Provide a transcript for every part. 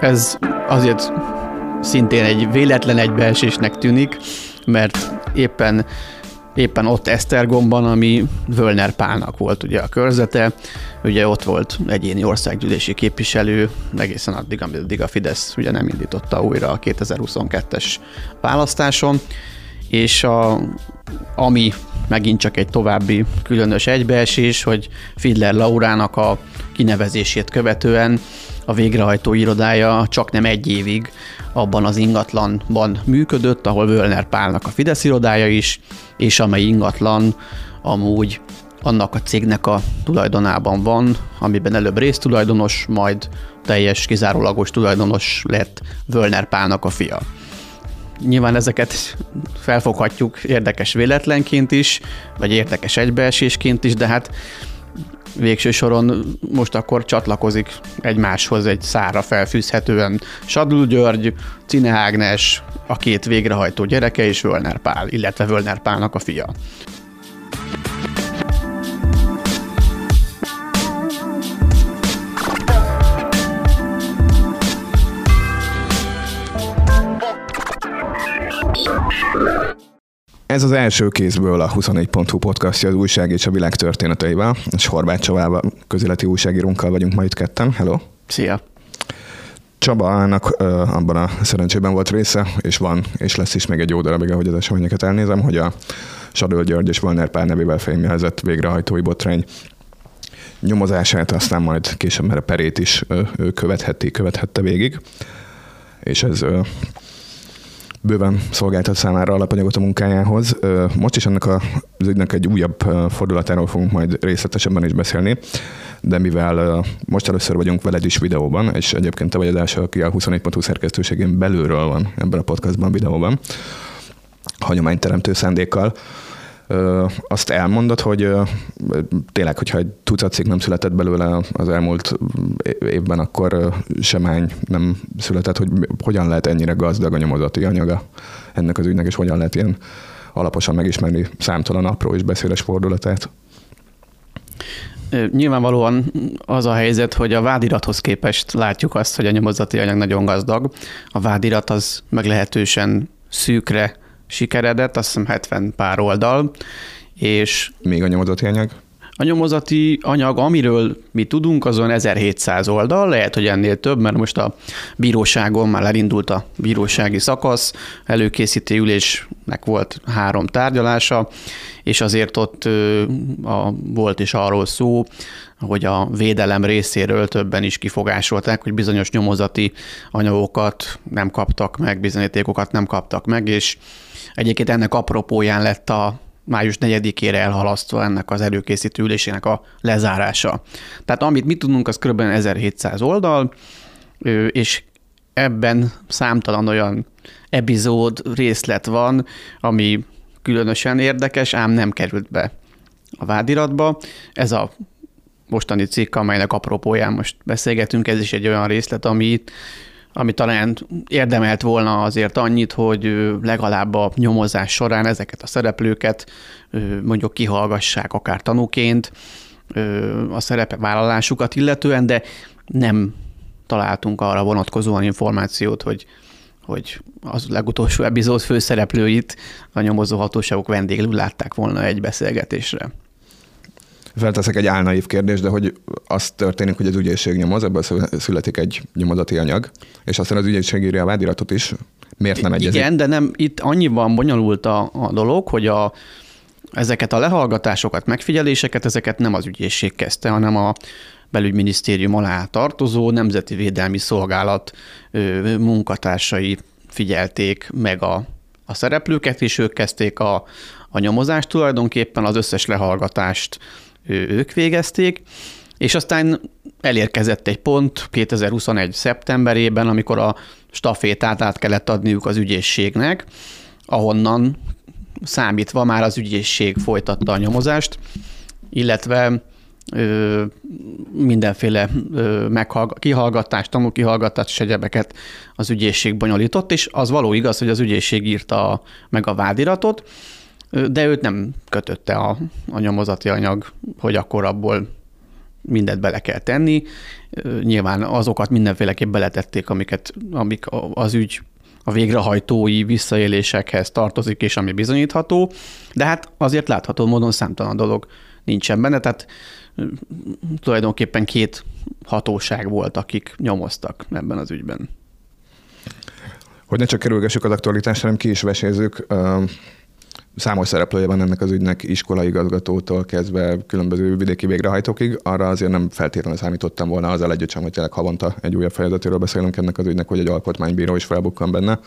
Ez azért szintén egy véletlen egybeesésnek tűnik, mert éppen éppen ott Esztergomban, ami Völner Pálnak volt ugye a körzete, ugye ott volt egyéni országgyűlési képviselő, egészen addig, amíg a Fidesz ugye nem indította újra a 2022-es választáson, és a, ami megint csak egy további különös egybeesés, hogy Fidler Laurának a kinevezését követően a végrehajtó irodája csak nem egy évig abban az ingatlanban működött, ahol Völner Pálnak a Fidesz irodája is, és amely ingatlan amúgy annak a cégnek a tulajdonában van, amiben előbb résztulajdonos, majd teljes, kizárólagos tulajdonos lett Völner Pálnak a fia. Nyilván ezeket felfoghatjuk érdekes véletlenként is, vagy érdekes egybeesésként is, de hát végső soron most akkor csatlakozik egymáshoz egy szára felfűzhetően Sadul György, Cine Ágnes, a két végrehajtó gyereke és Völner Pál, illetve Völner Pálnak a fia. Ez az első kézből a 24.hu podcastja az újság és a világ történeteivel, és Horváth Csabával, közéleti újságírónkkal vagyunk ma itt ketten. Hello! Szia! Csabának abban a szerencsében volt része, és van, és lesz is még egy jó darabig, ahogy az eseményeket elnézem, hogy a Sadöl György és Volner pár nevével fémjelzett végrehajtói botrány nyomozását, aztán majd később mert a perét is ő követheti, követhette végig. És ez bőven szolgáltat számára alapanyagot a munkájához. Most is ennek az ügynek egy újabb fordulatáról fogunk majd részletesebben is beszélni, de mivel most először vagyunk veled is videóban, és egyébként te vagy az első, aki a 24.20 szerkesztőségén belülről van ebben a podcastban, videóban, hagyományteremtő szándékkal, azt elmondod, hogy tényleg, hogyha egy tucat cikk nem született belőle az elmúlt évben, akkor semány nem született, hogy hogyan lehet ennyire gazdag a nyomozati anyaga ennek az ügynek, és hogyan lehet ilyen alaposan megismerni számtalan apró és beszéles fordulatát? Nyilvánvalóan az a helyzet, hogy a vádirathoz képest látjuk azt, hogy a nyomozati anyag nagyon gazdag. A vádirat az meglehetősen szűkre sikeredett, azt hiszem 70 pár oldal, és... Még a nyomozati anyag? A nyomozati anyag, amiről mi tudunk, azon 1700 oldal, lehet, hogy ennél több, mert most a bíróságon már elindult a bírósági szakasz, előkészítő ülésnek volt három tárgyalása, és azért ott a, volt is arról szó, hogy a védelem részéről többen is kifogásolták, hogy bizonyos nyomozati anyagokat nem kaptak meg, bizonyítékokat nem kaptak meg, és Egyébként ennek apropóján lett a május 4-ére elhalasztva ennek az előkészítő ülésének a lezárása. Tehát amit mi tudunk, az kb. 1700 oldal, és ebben számtalan olyan epizód, részlet van, ami különösen érdekes, ám nem került be a vádiratba. Ez a mostani cikk, amelynek apropóján most beszélgetünk, ez is egy olyan részlet, ami ami talán érdemelt volna azért annyit, hogy legalább a nyomozás során ezeket a szereplőket mondjuk kihallgassák akár tanúként a szerepevállalásukat illetően, de nem találtunk arra vonatkozóan információt, hogy hogy az legutolsó epizód főszereplőit a nyomozó hatóságok vendéglül látták volna egy beszélgetésre felteszek egy álnaív kérdést, de hogy az történik, hogy az ügyészség nyomoz, ebből születik egy nyomozati anyag, és aztán az ügyészség írja a vádiratot is. Miért nem egyezik? Igen, de nem, itt annyiban bonyolult a, a dolog, hogy a, ezeket a lehallgatásokat, megfigyeléseket, ezeket nem az ügyészség kezdte, hanem a belügyminisztérium alá tartozó Nemzeti Védelmi Szolgálat munkatársai figyelték meg a, a szereplőket, és ők kezdték a, a nyomozást tulajdonképpen, az összes lehallgatást ők végezték, és aztán elérkezett egy pont 2021. szeptemberében, amikor a stafétát át kellett adniuk az ügyészségnek, ahonnan számítva már az ügyészség folytatta a nyomozást, illetve ö, mindenféle ö, meghallg- kihallgatást, tanúkihallgatást és egyebeket az ügyészség bonyolított, és az való igaz, hogy az ügyészség írta meg a vádiratot, de őt nem kötötte a, a nyomozati anyag, hogy akkor abból mindent bele kell tenni. Nyilván azokat mindenféleképp beletették, amiket, amik az ügy a végrehajtói visszaélésekhez tartozik, és ami bizonyítható, de hát azért látható módon számtalan dolog nincsen benne, tehát tulajdonképpen két hatóság volt, akik nyomoztak ebben az ügyben. Hogy ne csak kerülgessük az aktualitást, hanem ki is vesézzük. Számos szereplője van ennek az ügynek, iskolaigazgatótól kezdve különböző vidéki végrehajtókig. Arra azért nem feltétlenül számítottam volna azzal együtt sem, hogy tényleg havonta egy újabb fejezetéről beszélünk ennek az ügynek, hogy egy alkotmánybíró is felbukkan benne.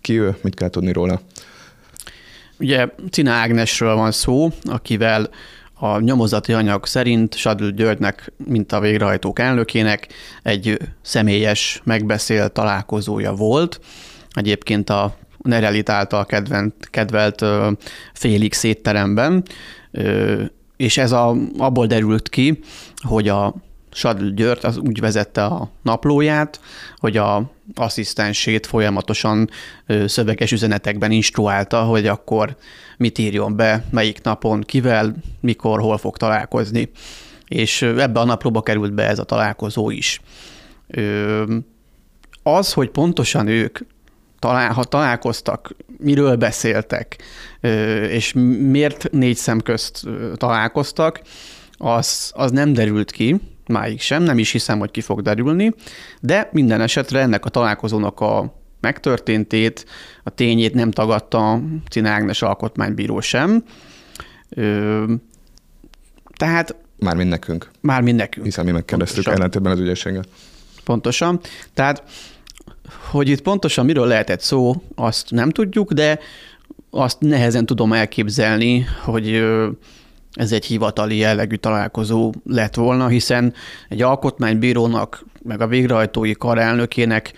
Ki ő? Mit kell tudni róla? Ugye Cina Ágnesről van szó, akivel a nyomozati anyag szerint Sadl Györgynek, mint a végrehajtók elnökének egy személyes megbeszélt találkozója volt. Egyébként a Nerelit által kedvent, kedvelt Félix étteremben, és ez a, abból derült ki, hogy a Sadl György az úgy vezette a naplóját, hogy a asszisztensét folyamatosan szöveges üzenetekben instruálta, hogy akkor mit írjon be, melyik napon, kivel, mikor, hol fog találkozni. És ebbe a naplóba került be ez a találkozó is. Az, hogy pontosan ők talál, ha találkoztak, miről beszéltek, és miért négy szem közt találkoztak, az, az nem derült ki, máig sem, nem is hiszem, hogy ki fog derülni, de minden esetre ennek a találkozónak a megtörténtét, a tényét nem tagadta Cina Ágnes alkotmánybíró sem. tehát... Mármint nekünk. Mármint nekünk. Hiszen mi megkérdeztük ellentétben az ügyességgel. Pontosan. Tehát, hogy itt pontosan miről lehetett szó, azt nem tudjuk, de azt nehezen tudom elképzelni, hogy ez egy hivatali jellegű találkozó lett volna, hiszen egy alkotmánybírónak, meg a végrehajtói kar elnökének,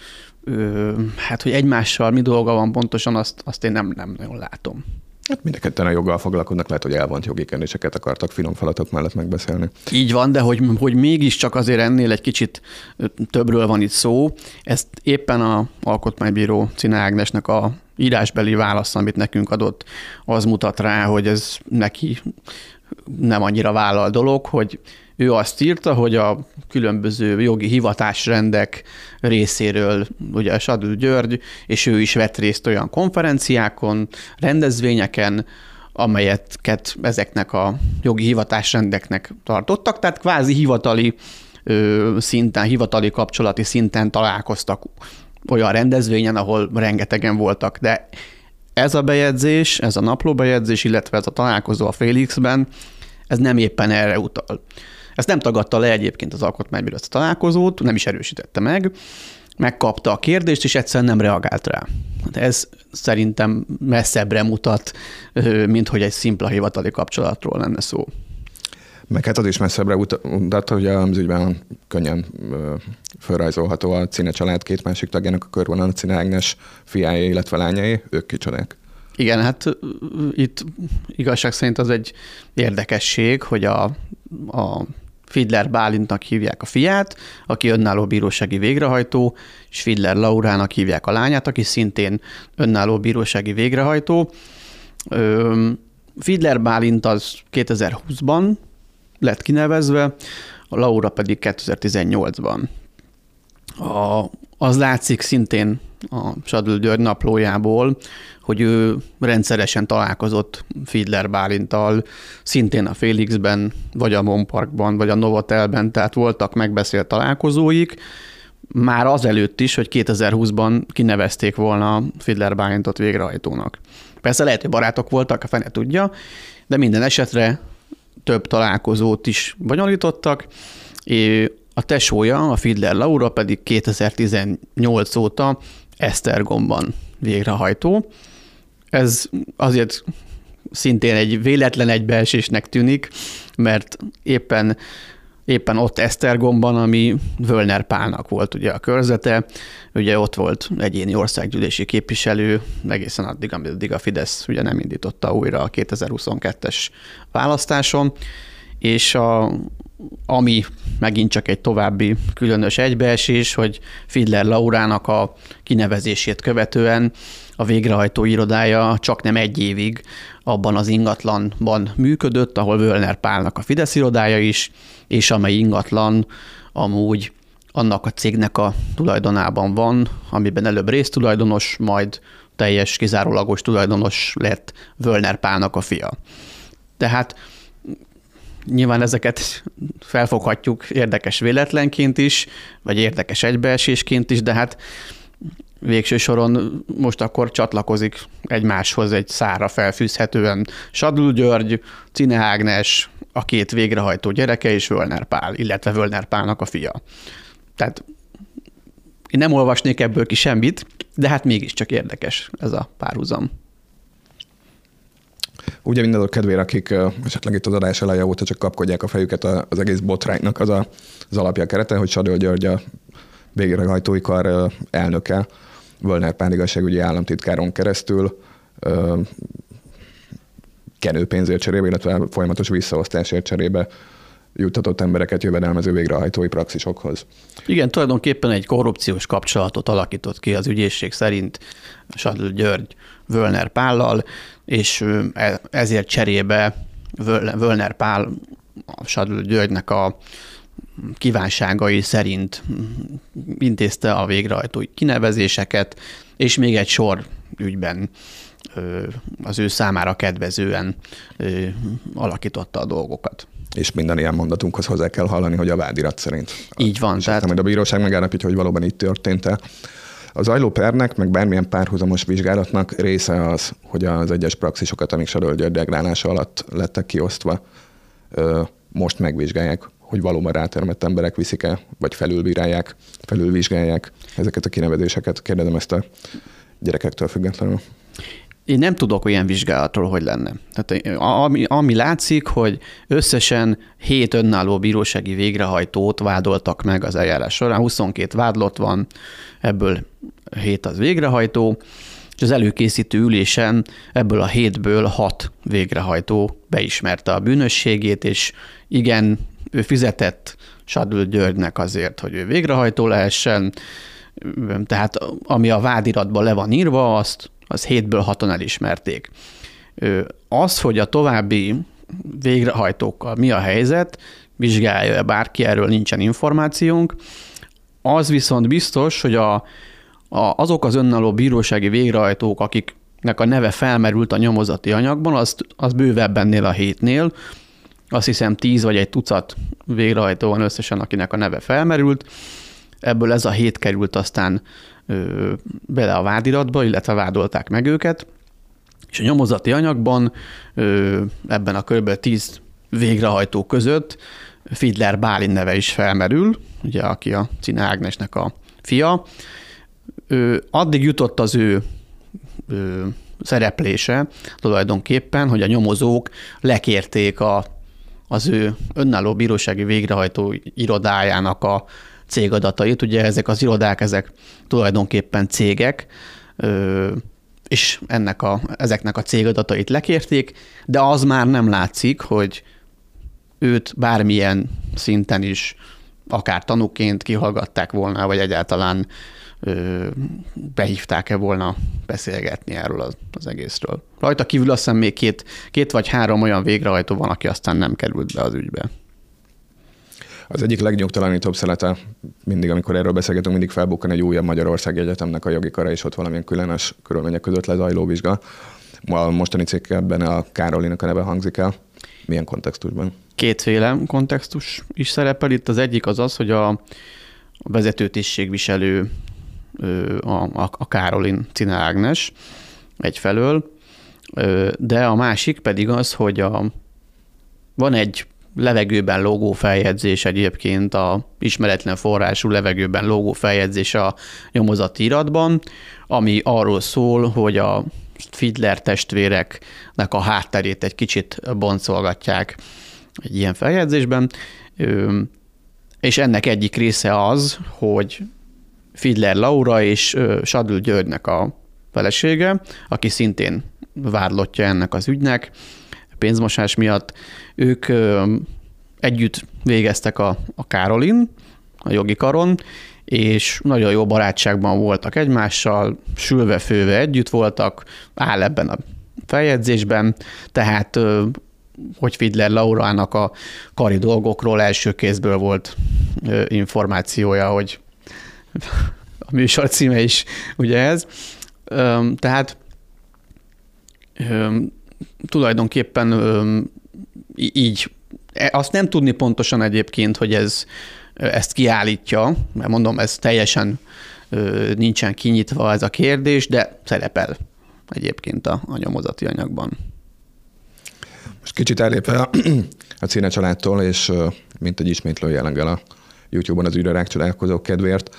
hát hogy egymással mi dolga van pontosan, azt, azt én nem, nem nagyon látom. Hát mind a ketten a joggal foglalkoznak, lehet, hogy elvont jogi kérdéseket akartak finom falatok mellett megbeszélni. Így van, de hogy, hogy mégiscsak azért ennél egy kicsit többről van itt szó, ezt éppen a Alkotmánybíró Cina Ágnesnek a írásbeli válasz, amit nekünk adott, az mutat rá, hogy ez neki nem annyira vállal dolog, hogy ő azt írta, hogy a különböző jogi hivatásrendek részéről, ugye Sadül György, és ő is vett részt olyan konferenciákon, rendezvényeken, amelyeket ezeknek a jogi hivatásrendeknek tartottak, tehát kvázi hivatali szinten, hivatali kapcsolati szinten találkoztak olyan rendezvényen, ahol rengetegen voltak, de ez a bejegyzés, ez a naplóbejegyzés, illetve ez a találkozó a Félixben, ez nem éppen erre utal. Ezt nem tagadta le egyébként az alkotmánybíró ezt a találkozót, nem is erősítette meg, megkapta a kérdést, és egyszerűen nem reagált rá. Hát ez szerintem messzebbre mutat, mint hogy egy szimpla hivatali kapcsolatról lenne szó. Meg hát az is messzebbre mutat, hogy az ügyben könnyen felrajzolható a Cine család két másik tagjának a körvonal, a Cine Ágnes fiája, illetve lányai, ők kicsodák. Igen, hát itt igazság szerint az egy érdekesség, hogy a, a Fidler Bálintnak hívják a fiát, aki önálló bírósági végrehajtó, és Fidler Laurának hívják a lányát, aki szintén önálló bírósági végrehajtó. Fidler Bálint az 2020-ban lett kinevezve, a Laura pedig 2018-ban. A, az látszik szintén a Sadl György naplójából, hogy ő rendszeresen találkozott Fiedler Bálintal, szintén a Félixben, vagy a Monparkban, vagy a Novotelben, tehát voltak megbeszélt találkozóik, már azelőtt is, hogy 2020-ban kinevezték volna Fiedler Bálintot végrehajtónak. Persze lehet, hogy barátok voltak, a fene tudja, de minden esetre több találkozót is bonyolítottak, a tesója, a Fiedler Laura pedig 2018 óta Esztergomban végrehajtó. Ez azért szintén egy véletlen egybeesésnek tűnik, mert éppen éppen ott Esztergomban, ami Völner Pálnak volt ugye a körzete, ugye ott volt egyéni országgyűlési képviselő, egészen addig, amíg a Fidesz ugye nem indította újra a 2022-es választáson, és a, ami megint csak egy további különös egybeesés, hogy Fidler Laurának a kinevezését követően a végrehajtó irodája csak nem egy évig abban az ingatlanban működött, ahol Völner Pálnak a Fidesz irodája is, és amely ingatlan amúgy annak a cégnek a tulajdonában van, amiben előbb résztulajdonos, majd teljes, kizárólagos tulajdonos lett Völner Pálnak a fia. Tehát nyilván ezeket felfoghatjuk érdekes véletlenként is, vagy érdekes egybeesésként is, de hát végső soron most akkor csatlakozik egymáshoz egy szára felfűzhetően Sadul György, Cine Ágnes, a két végrehajtó gyereke és Völner Pál, illetve Völner Pálnak a fia. Tehát én nem olvasnék ebből ki semmit, de hát mégiscsak érdekes ez a párhuzam. Ugye mindazok kedvére, akik esetleg itt az adás eleje óta csak kapkodják a fejüket az egész botránynak, az a, az alapja kerete, hogy Sadő György a végrehajtói kar elnöke, Völner Pál igazságügyi államtitkáron keresztül kenőpénzért cserébe, illetve folyamatos visszaosztásért cserébe juttatott embereket jövedelmező végrehajtói praxisokhoz. Igen, tulajdonképpen egy korrupciós kapcsolatot alakított ki az ügyészség szerint Sadl György Völner Pállal, és e, ezért cserébe Völner Pál a Sadl Györgynek a kívánságai szerint intézte a végrehajtói kinevezéseket, és még egy sor ügyben az ő számára kedvezően alakította a dolgokat. És minden ilyen mondatunkhoz hozzá kell hallani, hogy a vádirat szerint. Így van. És tehát... majd a bíróság megállapítja, hogy valóban így történt-e. Az ajló pernek, meg bármilyen párhuzamos vizsgálatnak része az, hogy az egyes praxisokat, amik Saröl degrálása alatt lettek kiosztva, most megvizsgálják, hogy valóban rátermett emberek viszik-e, vagy felülbírálják, felülvizsgálják ezeket a kinevezéseket. Kérdezem ezt a gyerekektől függetlenül. Én nem tudok olyan vizsgálatról, hogy lenne. Tehát ami, ami látszik, hogy összesen hét önálló bírósági végrehajtót vádoltak meg az eljárás során. 22 vádlott van, ebből hét az végrehajtó, és az előkészítő ülésen ebből a hétből hat végrehajtó beismerte a bűnösségét, és igen, ő fizetett Sadül Györgynek azért, hogy ő végrehajtó lehessen, tehát ami a vádiratban le van írva, azt az hétből haton elismerték. Az, hogy a további végrehajtókkal mi a helyzet, vizsgálja bárki, erről nincsen információnk. Az viszont biztos, hogy a, a, azok az önálló bírósági végrehajtók, akiknek a neve felmerült a nyomozati anyagban, az, az bővebbennél a hétnél, azt hiszem tíz vagy egy tucat végrehajtó van összesen, akinek a neve felmerült. Ebből ez a hét került aztán ö, bele a vádiratba, illetve vádolták meg őket. És a nyomozati anyagban ö, ebben a kb. 10 végrehajtó között Fidler Bálin neve is felmerül, ugye, aki a Cine Ágnesnek a fia. Ö, addig jutott az ő ö, szereplése tulajdonképpen, hogy a nyomozók lekérték a az ő önálló bírósági végrehajtó irodájának a cégadatait. Ugye ezek az irodák, ezek tulajdonképpen cégek, és ennek a, ezeknek a cégadatait lekérték, de az már nem látszik, hogy őt bármilyen szinten is akár tanúként kihallgatták volna, vagy egyáltalán behívták-e volna beszélgetni erről az, az egészről. Rajta kívül azt hiszem még két, két vagy három olyan végrehajtó van, aki aztán nem került be az ügybe. Az egyik legnyugtalanítóbb szelete, mindig, amikor erről beszélgetünk, mindig felbukkan egy újabb Magyarország Egyetemnek a jogi kara, és ott valamilyen különös körülmények között lezajló vizsga. A mostani cikkben a Károlinak a neve hangzik el. Milyen kontextusban? Kétféle kontextus is szerepel. Itt az egyik az az, hogy a vezetőtisztségviselő a, a, a Károlin Cine Ágnes egyfelől, de a másik pedig az, hogy a, van egy levegőben lógó feljegyzés egyébként, a ismeretlen forrású levegőben lógó feljegyzés a nyomozati iratban, ami arról szól, hogy a Fidler testvéreknek a hátterét egy kicsit boncolgatják egy ilyen feljegyzésben, és ennek egyik része az, hogy Fidler Laura és Sadl Györgynek a felesége, aki szintén vádlottja ennek az ügynek pénzmosás miatt. Ők együtt végeztek a, a Károlin, a jogi karon, és nagyon jó barátságban voltak egymással, sülve-főve együtt voltak, áll ebben a feljegyzésben, tehát hogy Fidler Laurának a kari dolgokról első kézből volt információja, hogy a műsor címe is ugye ez. Tehát tulajdonképpen így e, azt nem tudni pontosan egyébként, hogy ez ezt kiállítja, mert mondom, ez teljesen nincsen kinyitva ez a kérdés, de szerepel egyébként a, a nyomozati anyagban. Most kicsit elépve a, Cíne családtól, és mint egy ismétlő jelleggel a YouTube-on az ügyre rákcsodálkozók kedvéért,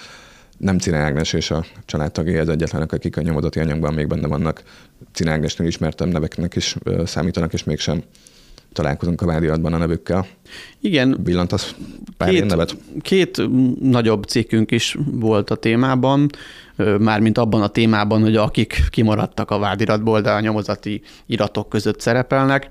nem Cine Ágnes és a családtagjai az egyetlenek, akik a nyomozati anyagban még benne vannak. Cine Ágnesnél ismertem neveknek is számítanak, és mégsem találkozunk a vádiratban a nevükkel. Igen. Villantasz pár két, nevet? Két nagyobb cikkünk is volt a témában, mármint abban a témában, hogy akik kimaradtak a vádiratból, de a nyomozati iratok között szerepelnek.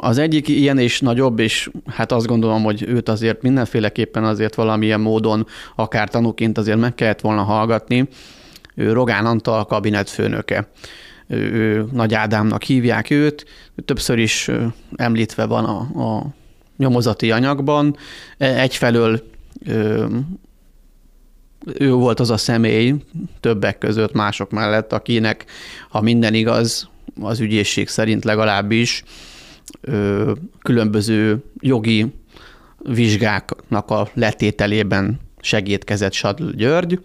Az egyik ilyen és nagyobb, és hát azt gondolom, hogy őt azért mindenféleképpen azért valamilyen módon, akár tanúként azért meg kellett volna hallgatni, ő Rogán Antal kabinetfőnöke. Ő, Nagy Ádámnak hívják őt, többször is említve van a, a nyomozati anyagban. E, egyfelől ő volt az a személy többek között mások mellett, akinek, ha minden igaz, az ügyészség szerint legalábbis különböző jogi vizsgáknak a letételében segítkezett Sadl György.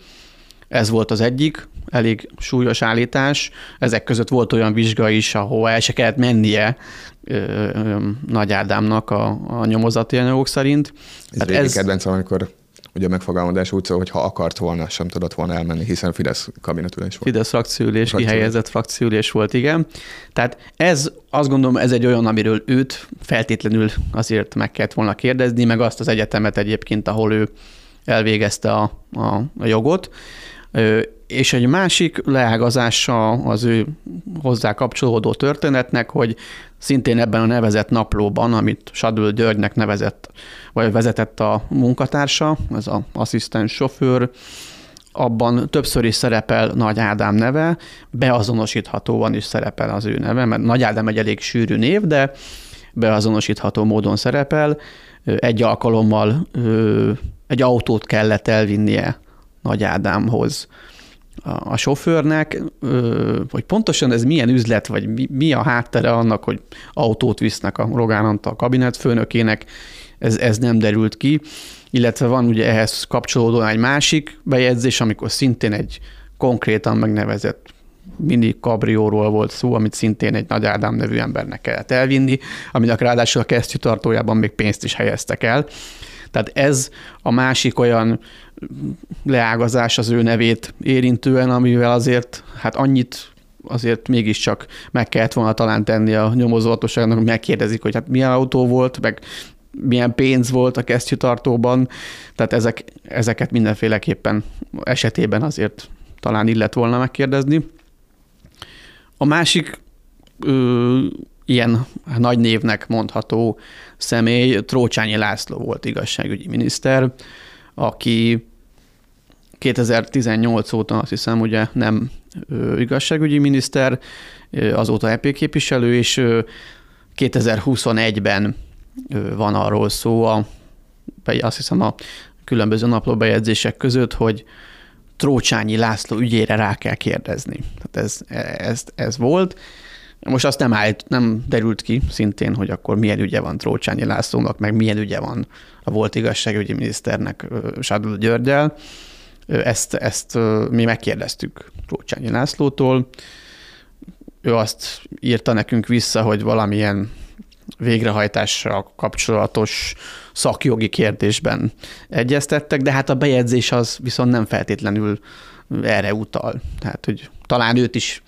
Ez volt az egyik elég súlyos állítás. Ezek között volt olyan vizsga is, ahol el se kellett mennie ö, ö, Nagy Ádámnak a, a nyomozati anyagok szerint. Ez hát ez kedvencem, amikor ugye a megfogalmazás úgy szól, hogy ha akart volna, sem tudott volna elmenni, hiszen Fidesz kabinetülés volt. Fidesz frakciülés, kihelyezett frakciülés volt, igen. Tehát ez, azt gondolom, ez egy olyan, amiről őt feltétlenül azért meg kellett volna kérdezni, meg azt az egyetemet egyébként, ahol ő elvégezte a, a, a jogot. És egy másik leágazása az ő hozzá kapcsolódó történetnek, hogy szintén ebben a nevezett naplóban, amit Sadül Györgynek nevezett, vagy vezetett a munkatársa, ez az asszisztens sofőr, abban többször is szerepel Nagy Ádám neve, beazonosíthatóan is szerepel az ő neve, mert Nagy Ádám egy elég sűrű név, de beazonosítható módon szerepel. Egy alkalommal egy autót kellett elvinnie Nagy Ádámhoz a, sofőrnek, hogy pontosan ez milyen üzlet, vagy mi, mi a háttere annak, hogy autót visznek a Rogán Antal kabinetfőnökének, ez, ez nem derült ki, illetve van ugye ehhez kapcsolódóan egy másik bejegyzés, amikor szintén egy konkrétan megnevezett mini kabrióról volt szó, amit szintén egy Nagy Ádám nevű embernek kellett elvinni, aminek ráadásul a kesztyűtartójában még pénzt is helyeztek el. Tehát ez a másik olyan leágazás az ő nevét érintően, amivel azért hát annyit azért mégiscsak meg kellett volna talán tenni a nyomozóhatóságnak, hogy megkérdezik, hogy hát milyen autó volt, meg milyen pénz volt a kesztyűtartóban, tehát ezek, ezeket mindenféleképpen esetében azért talán illet volna megkérdezni. A másik ö, ilyen nagy névnek mondható személy Trócsányi László volt igazságügyi miniszter, aki 2018 óta azt hiszem ugye nem igazságügyi miniszter, azóta EP képviselő, és 2021-ben van arról szó, a, azt hiszem a különböző naplóbejegyzések között, hogy Trócsányi László ügyére rá kell kérdezni. Tehát ez, ez, ez volt. Most azt nem, állt, nem derült ki szintén, hogy akkor milyen ügye van Trócsányi Lászlónak, meg milyen ügye van a volt igazságügyi miniszternek Sádul Györgyel. Ezt, ezt mi megkérdeztük Trócsányi Lászlótól. Ő azt írta nekünk vissza, hogy valamilyen végrehajtással kapcsolatos szakjogi kérdésben egyeztettek, de hát a bejegyzés az viszont nem feltétlenül erre utal. Tehát, hogy talán őt is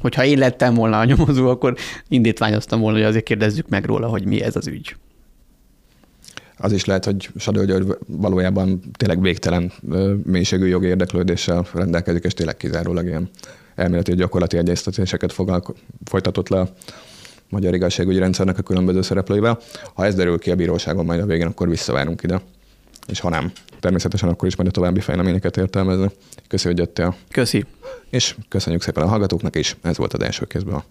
hogyha én lettem volna a nyomozó, akkor indítványoztam volna, hogy azért kérdezzük meg róla, hogy mi ez az ügy. Az is lehet, hogy Sadó György valójában tényleg végtelen mélységű jogi érdeklődéssel rendelkezik, és tényleg kizárólag ilyen elméleti gyakorlati egyeztetéseket folytatott le magyar igazságügyi rendszernek a különböző szereplőivel. Ha ez derül ki a bíróságon majd a végén, akkor visszavárunk ide. És ha nem, természetesen akkor is majd a további fejleményeket értelmezni. Köszönjük, hogy jöttél. Köszi. És köszönjük szépen a hallgatóknak is, ez volt az első kézből.